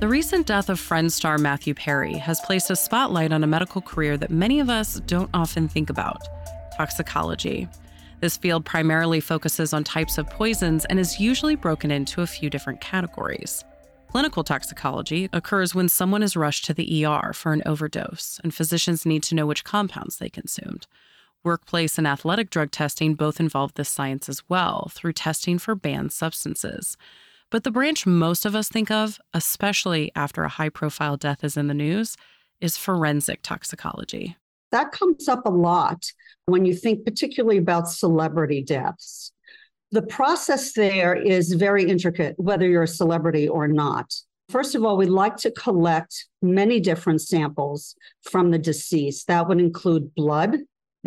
The recent death of Friends star Matthew Perry has placed a spotlight on a medical career that many of us don't often think about toxicology. This field primarily focuses on types of poisons and is usually broken into a few different categories. Clinical toxicology occurs when someone is rushed to the ER for an overdose, and physicians need to know which compounds they consumed. Workplace and athletic drug testing both involve this science as well, through testing for banned substances. But the branch most of us think of, especially after a high profile death is in the news, is forensic toxicology. That comes up a lot when you think particularly about celebrity deaths. The process there is very intricate, whether you're a celebrity or not. First of all, we'd like to collect many different samples from the deceased. That would include blood,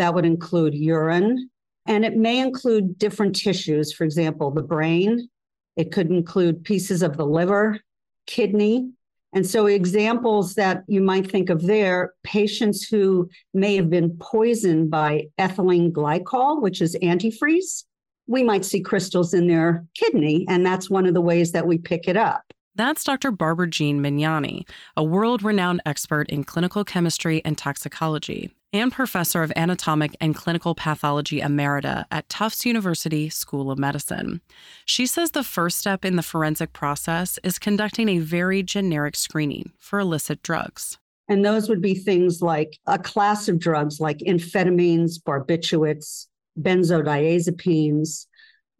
that would include urine, and it may include different tissues, for example, the brain, it could include pieces of the liver, kidney. And so, examples that you might think of there patients who may have been poisoned by ethylene glycol, which is antifreeze. We might see crystals in their kidney, and that's one of the ways that we pick it up. That's Dr. Barbara Jean Magnani, a world renowned expert in clinical chemistry and toxicology, and professor of anatomic and clinical pathology emerita at Tufts University School of Medicine. She says the first step in the forensic process is conducting a very generic screening for illicit drugs. And those would be things like a class of drugs like amphetamines, barbiturates, benzodiazepines,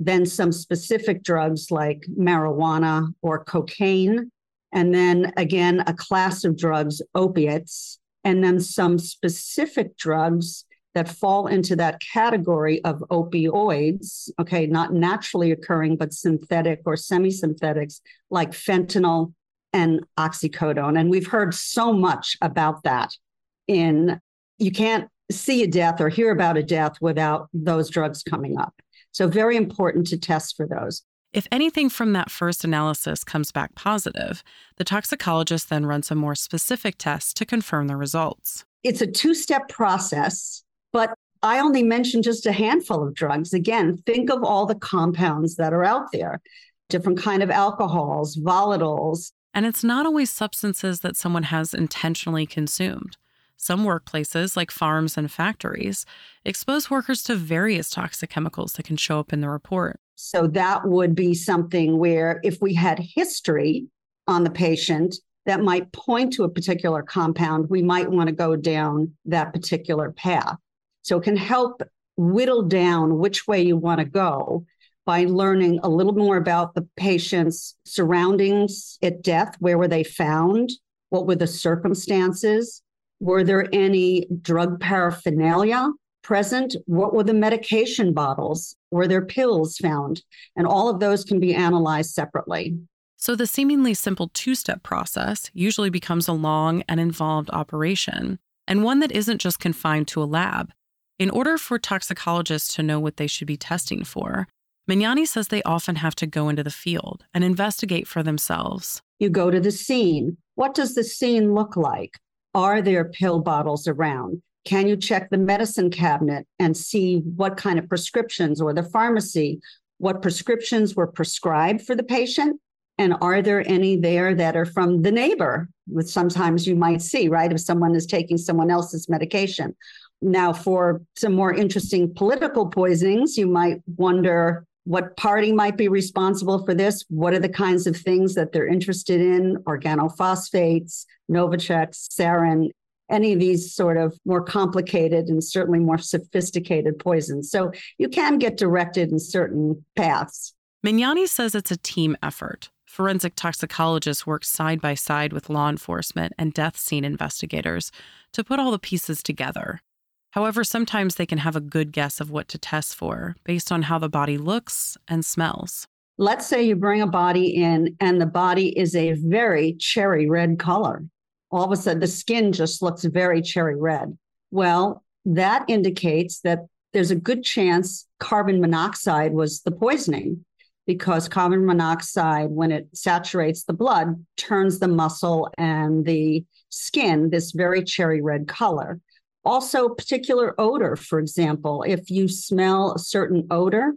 then some specific drugs like marijuana or cocaine, and then again, a class of drugs, opiates, and then some specific drugs that fall into that category of opioids, okay, not naturally occurring, but synthetic or semi synthetics like fentanyl and oxycodone. And we've heard so much about that in, you can't see a death or hear about a death without those drugs coming up. So, very important to test for those. If anything from that first analysis comes back positive, the toxicologist then runs a more specific test to confirm the results. It's a two step process, but I only mentioned just a handful of drugs. Again, think of all the compounds that are out there different kind of alcohols, volatiles. And it's not always substances that someone has intentionally consumed. Some workplaces, like farms and factories, expose workers to various toxic chemicals that can show up in the report. So that would be something where if we had history on the patient that might point to a particular compound, we might want to go down that particular path. So it can help whittle down which way you want to go by learning a little more about the patient's surroundings at death. Where were they found? What were the circumstances? Were there any drug paraphernalia present? What were the medication bottles? Were there pills found? And all of those can be analyzed separately. So, the seemingly simple two step process usually becomes a long and involved operation, and one that isn't just confined to a lab. In order for toxicologists to know what they should be testing for, Magnani says they often have to go into the field and investigate for themselves. You go to the scene. What does the scene look like? Are there pill bottles around? Can you check the medicine cabinet and see what kind of prescriptions or the pharmacy, what prescriptions were prescribed for the patient? And are there any there that are from the neighbor? Which sometimes you might see, right? If someone is taking someone else's medication. Now, for some more interesting political poisonings, you might wonder what party might be responsible for this? What are the kinds of things that they're interested in? Organophosphates, Novichok, sarin, any of these sort of more complicated and certainly more sophisticated poisons. So you can get directed in certain paths. Magnani says it's a team effort. Forensic toxicologists work side by side with law enforcement and death scene investigators to put all the pieces together. However, sometimes they can have a good guess of what to test for based on how the body looks and smells. Let's say you bring a body in and the body is a very cherry red color. All of a sudden, the skin just looks very cherry red. Well, that indicates that there's a good chance carbon monoxide was the poisoning because carbon monoxide, when it saturates the blood, turns the muscle and the skin this very cherry red color. Also, particular odor, for example, if you smell a certain odor,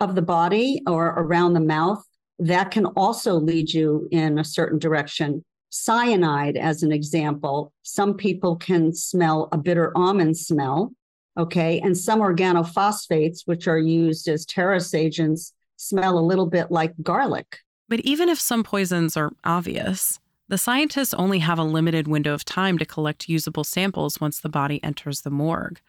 of the body or around the mouth, that can also lead you in a certain direction. Cyanide, as an example, some people can smell a bitter almond smell. Okay. And some organophosphates, which are used as terrace agents, smell a little bit like garlic. But even if some poisons are obvious, the scientists only have a limited window of time to collect usable samples once the body enters the morgue.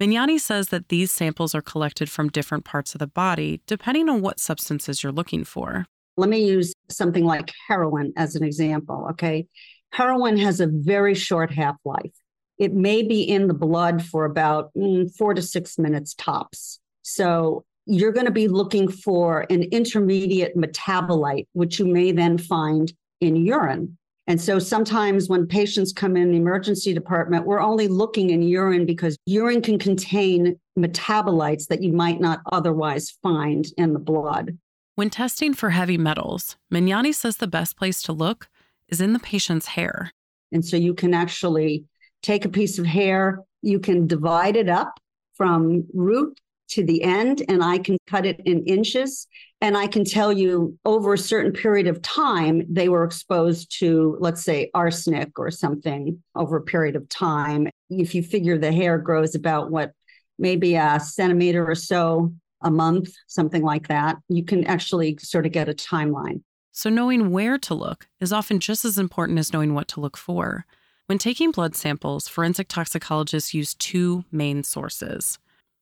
Magnani says that these samples are collected from different parts of the body, depending on what substances you're looking for. Let me use something like heroin as an example. Okay. Heroin has a very short half life. It may be in the blood for about mm, four to six minutes tops. So you're going to be looking for an intermediate metabolite, which you may then find in urine. And so sometimes when patients come in the emergency department, we're only looking in urine because urine can contain metabolites that you might not otherwise find in the blood. When testing for heavy metals, Magnani says the best place to look is in the patient's hair. And so you can actually take a piece of hair, you can divide it up from root to the end and I can cut it in inches. And I can tell you over a certain period of time, they were exposed to, let's say, arsenic or something over a period of time. If you figure the hair grows about what, maybe a centimeter or so a month, something like that, you can actually sort of get a timeline. So, knowing where to look is often just as important as knowing what to look for. When taking blood samples, forensic toxicologists use two main sources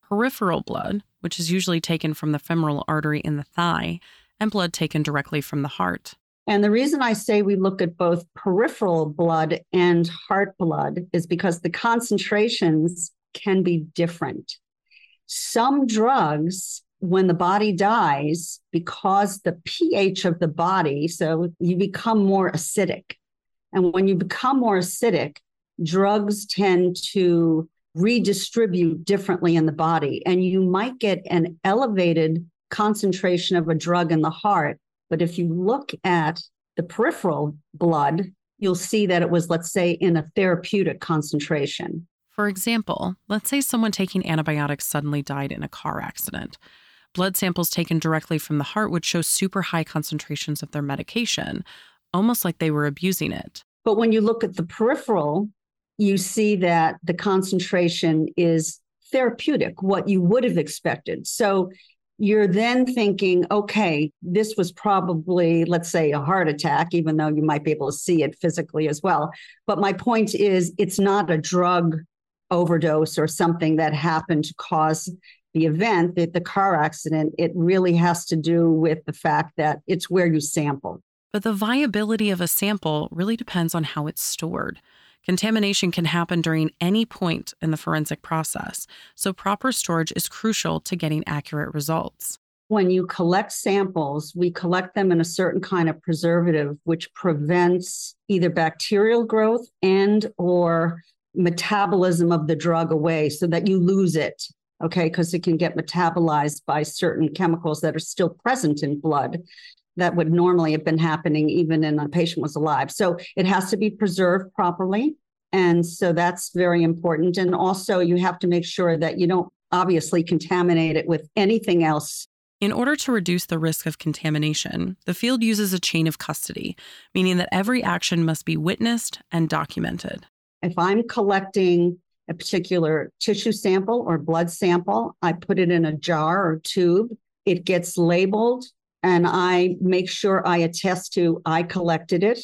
peripheral blood, which is usually taken from the femoral artery in the thigh, and blood taken directly from the heart. And the reason I say we look at both peripheral blood and heart blood is because the concentrations can be different. Some drugs, when the body dies, because the pH of the body, so you become more acidic. And when you become more acidic, drugs tend to redistribute differently in the body. And you might get an elevated concentration of a drug in the heart. But if you look at the peripheral blood, you'll see that it was, let's say, in a therapeutic concentration. For example, let's say someone taking antibiotics suddenly died in a car accident. Blood samples taken directly from the heart would show super high concentrations of their medication, almost like they were abusing it. But when you look at the peripheral, you see that the concentration is therapeutic, what you would have expected. So you're then thinking, okay, this was probably, let's say, a heart attack, even though you might be able to see it physically as well. But my point is, it's not a drug overdose or something that happened to cause the event, that the car accident. It really has to do with the fact that it's where you sample. But the viability of a sample really depends on how it's stored. Contamination can happen during any point in the forensic process, so proper storage is crucial to getting accurate results. When you collect samples, we collect them in a certain kind of preservative which prevents either bacterial growth and or metabolism of the drug away so that you lose it okay because it can get metabolized by certain chemicals that are still present in blood that would normally have been happening even in a patient was alive. So it has to be preserved properly. And so that's very important. And also, you have to make sure that you don't obviously contaminate it with anything else. In order to reduce the risk of contamination, the field uses a chain of custody, meaning that every action must be witnessed and documented. If I'm collecting a particular tissue sample or blood sample, I put it in a jar or tube. It gets labeled and I make sure I attest to I collected it,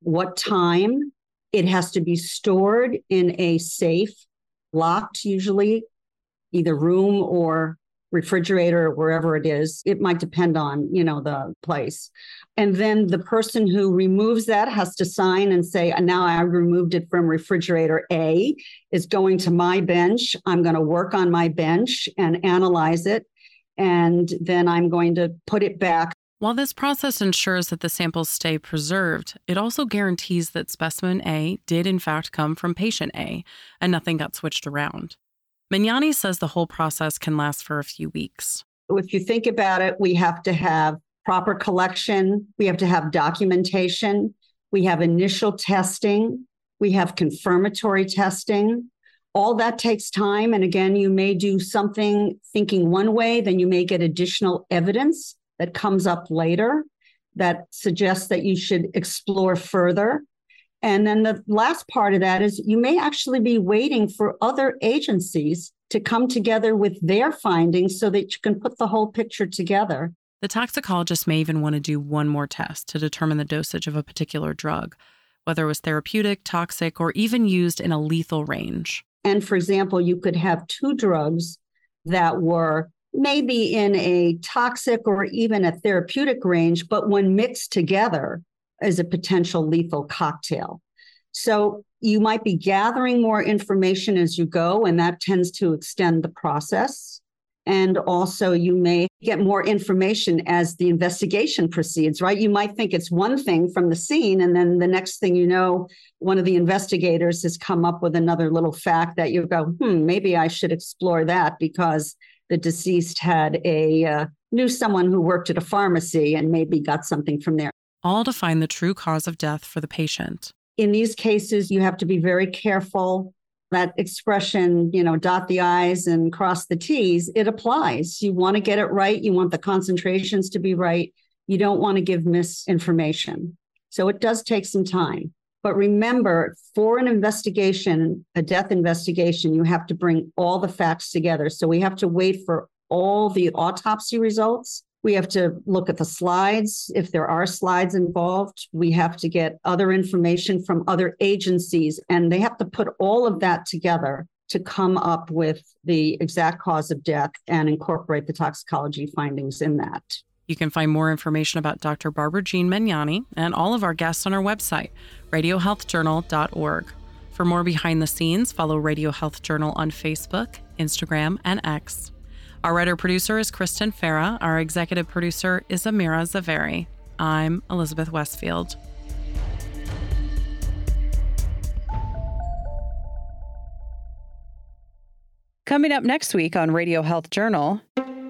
what time. It has to be stored in a safe, locked usually, either room or refrigerator or wherever it is. It might depend on, you know, the place. And then the person who removes that has to sign and say, now I removed it from refrigerator A, is going to my bench. I'm going to work on my bench and analyze it and then I'm going to put it back. While this process ensures that the samples stay preserved, it also guarantees that specimen A did in fact come from patient A and nothing got switched around. Magnani says the whole process can last for a few weeks. If you think about it, we have to have proper collection, we have to have documentation, we have initial testing, we have confirmatory testing, all that takes time. And again, you may do something thinking one way, then you may get additional evidence that comes up later that suggests that you should explore further. And then the last part of that is you may actually be waiting for other agencies to come together with their findings so that you can put the whole picture together. The toxicologist may even want to do one more test to determine the dosage of a particular drug, whether it was therapeutic, toxic, or even used in a lethal range. And for example, you could have two drugs that were maybe in a toxic or even a therapeutic range, but when mixed together is a potential lethal cocktail. So you might be gathering more information as you go, and that tends to extend the process. And also, you may get more information as the investigation proceeds, right? You might think it's one thing from the scene, and then the next thing you know, one of the investigators has come up with another little fact that you go, hmm, maybe I should explore that because the deceased had a uh, knew someone who worked at a pharmacy and maybe got something from there. All to find the true cause of death for the patient. In these cases, you have to be very careful that expression, you know, dot the I's and cross the T's, it applies. You want to get it right. You want the concentrations to be right. You don't want to give misinformation. So it does take some time. But remember, for an investigation, a death investigation, you have to bring all the facts together. So we have to wait for all the autopsy results we have to look at the slides if there are slides involved. We have to get other information from other agencies, and they have to put all of that together to come up with the exact cause of death and incorporate the toxicology findings in that. You can find more information about Dr. Barbara Jean Magnani and all of our guests on our website, radiohealthjournal.org. For more behind the scenes, follow Radio Health Journal on Facebook, Instagram, and X. Our writer producer is Kristen Farah. Our executive producer is Amira Zaveri. I'm Elizabeth Westfield. Coming up next week on Radio Health Journal.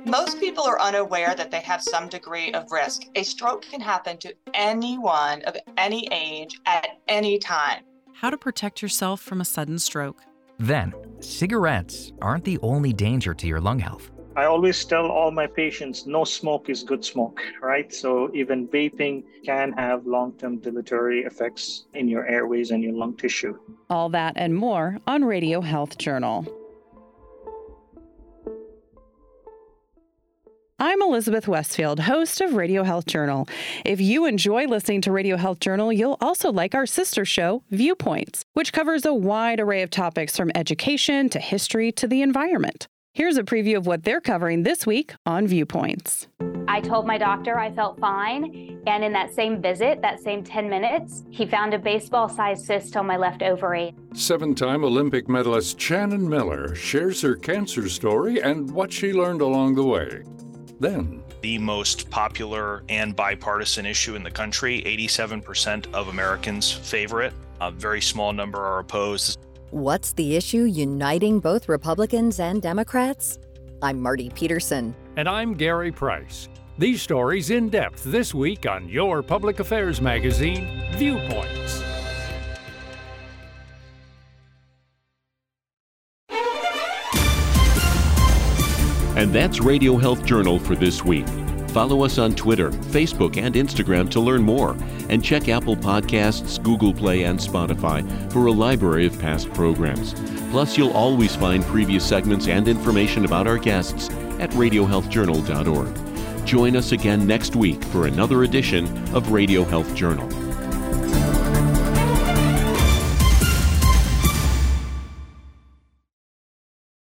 Most people are unaware that they have some degree of risk. A stroke can happen to anyone of any age at any time. How to protect yourself from a sudden stroke. Then, cigarettes aren't the only danger to your lung health. I always tell all my patients no smoke is good smoke, right? So even vaping can have long term deleterious effects in your airways and your lung tissue. All that and more on Radio Health Journal. I'm Elizabeth Westfield, host of Radio Health Journal. If you enjoy listening to Radio Health Journal, you'll also like our sister show, Viewpoints, which covers a wide array of topics from education to history to the environment. Here's a preview of what they're covering this week on Viewpoints. I told my doctor I felt fine, and in that same visit, that same 10 minutes, he found a baseball sized cyst on my left ovary. Seven time Olympic medalist Shannon Miller shares her cancer story and what she learned along the way. Then, the most popular and bipartisan issue in the country. 87% of Americans favor it. A very small number are opposed. What's the issue uniting both Republicans and Democrats? I'm Marty Peterson. And I'm Gary Price. These stories in depth this week on your public affairs magazine, Viewpoints. And that's Radio Health Journal for this week. Follow us on Twitter, Facebook, and Instagram to learn more, and check Apple Podcasts, Google Play, and Spotify for a library of past programs. Plus, you'll always find previous segments and information about our guests at radiohealthjournal.org. Join us again next week for another edition of Radio Health Journal.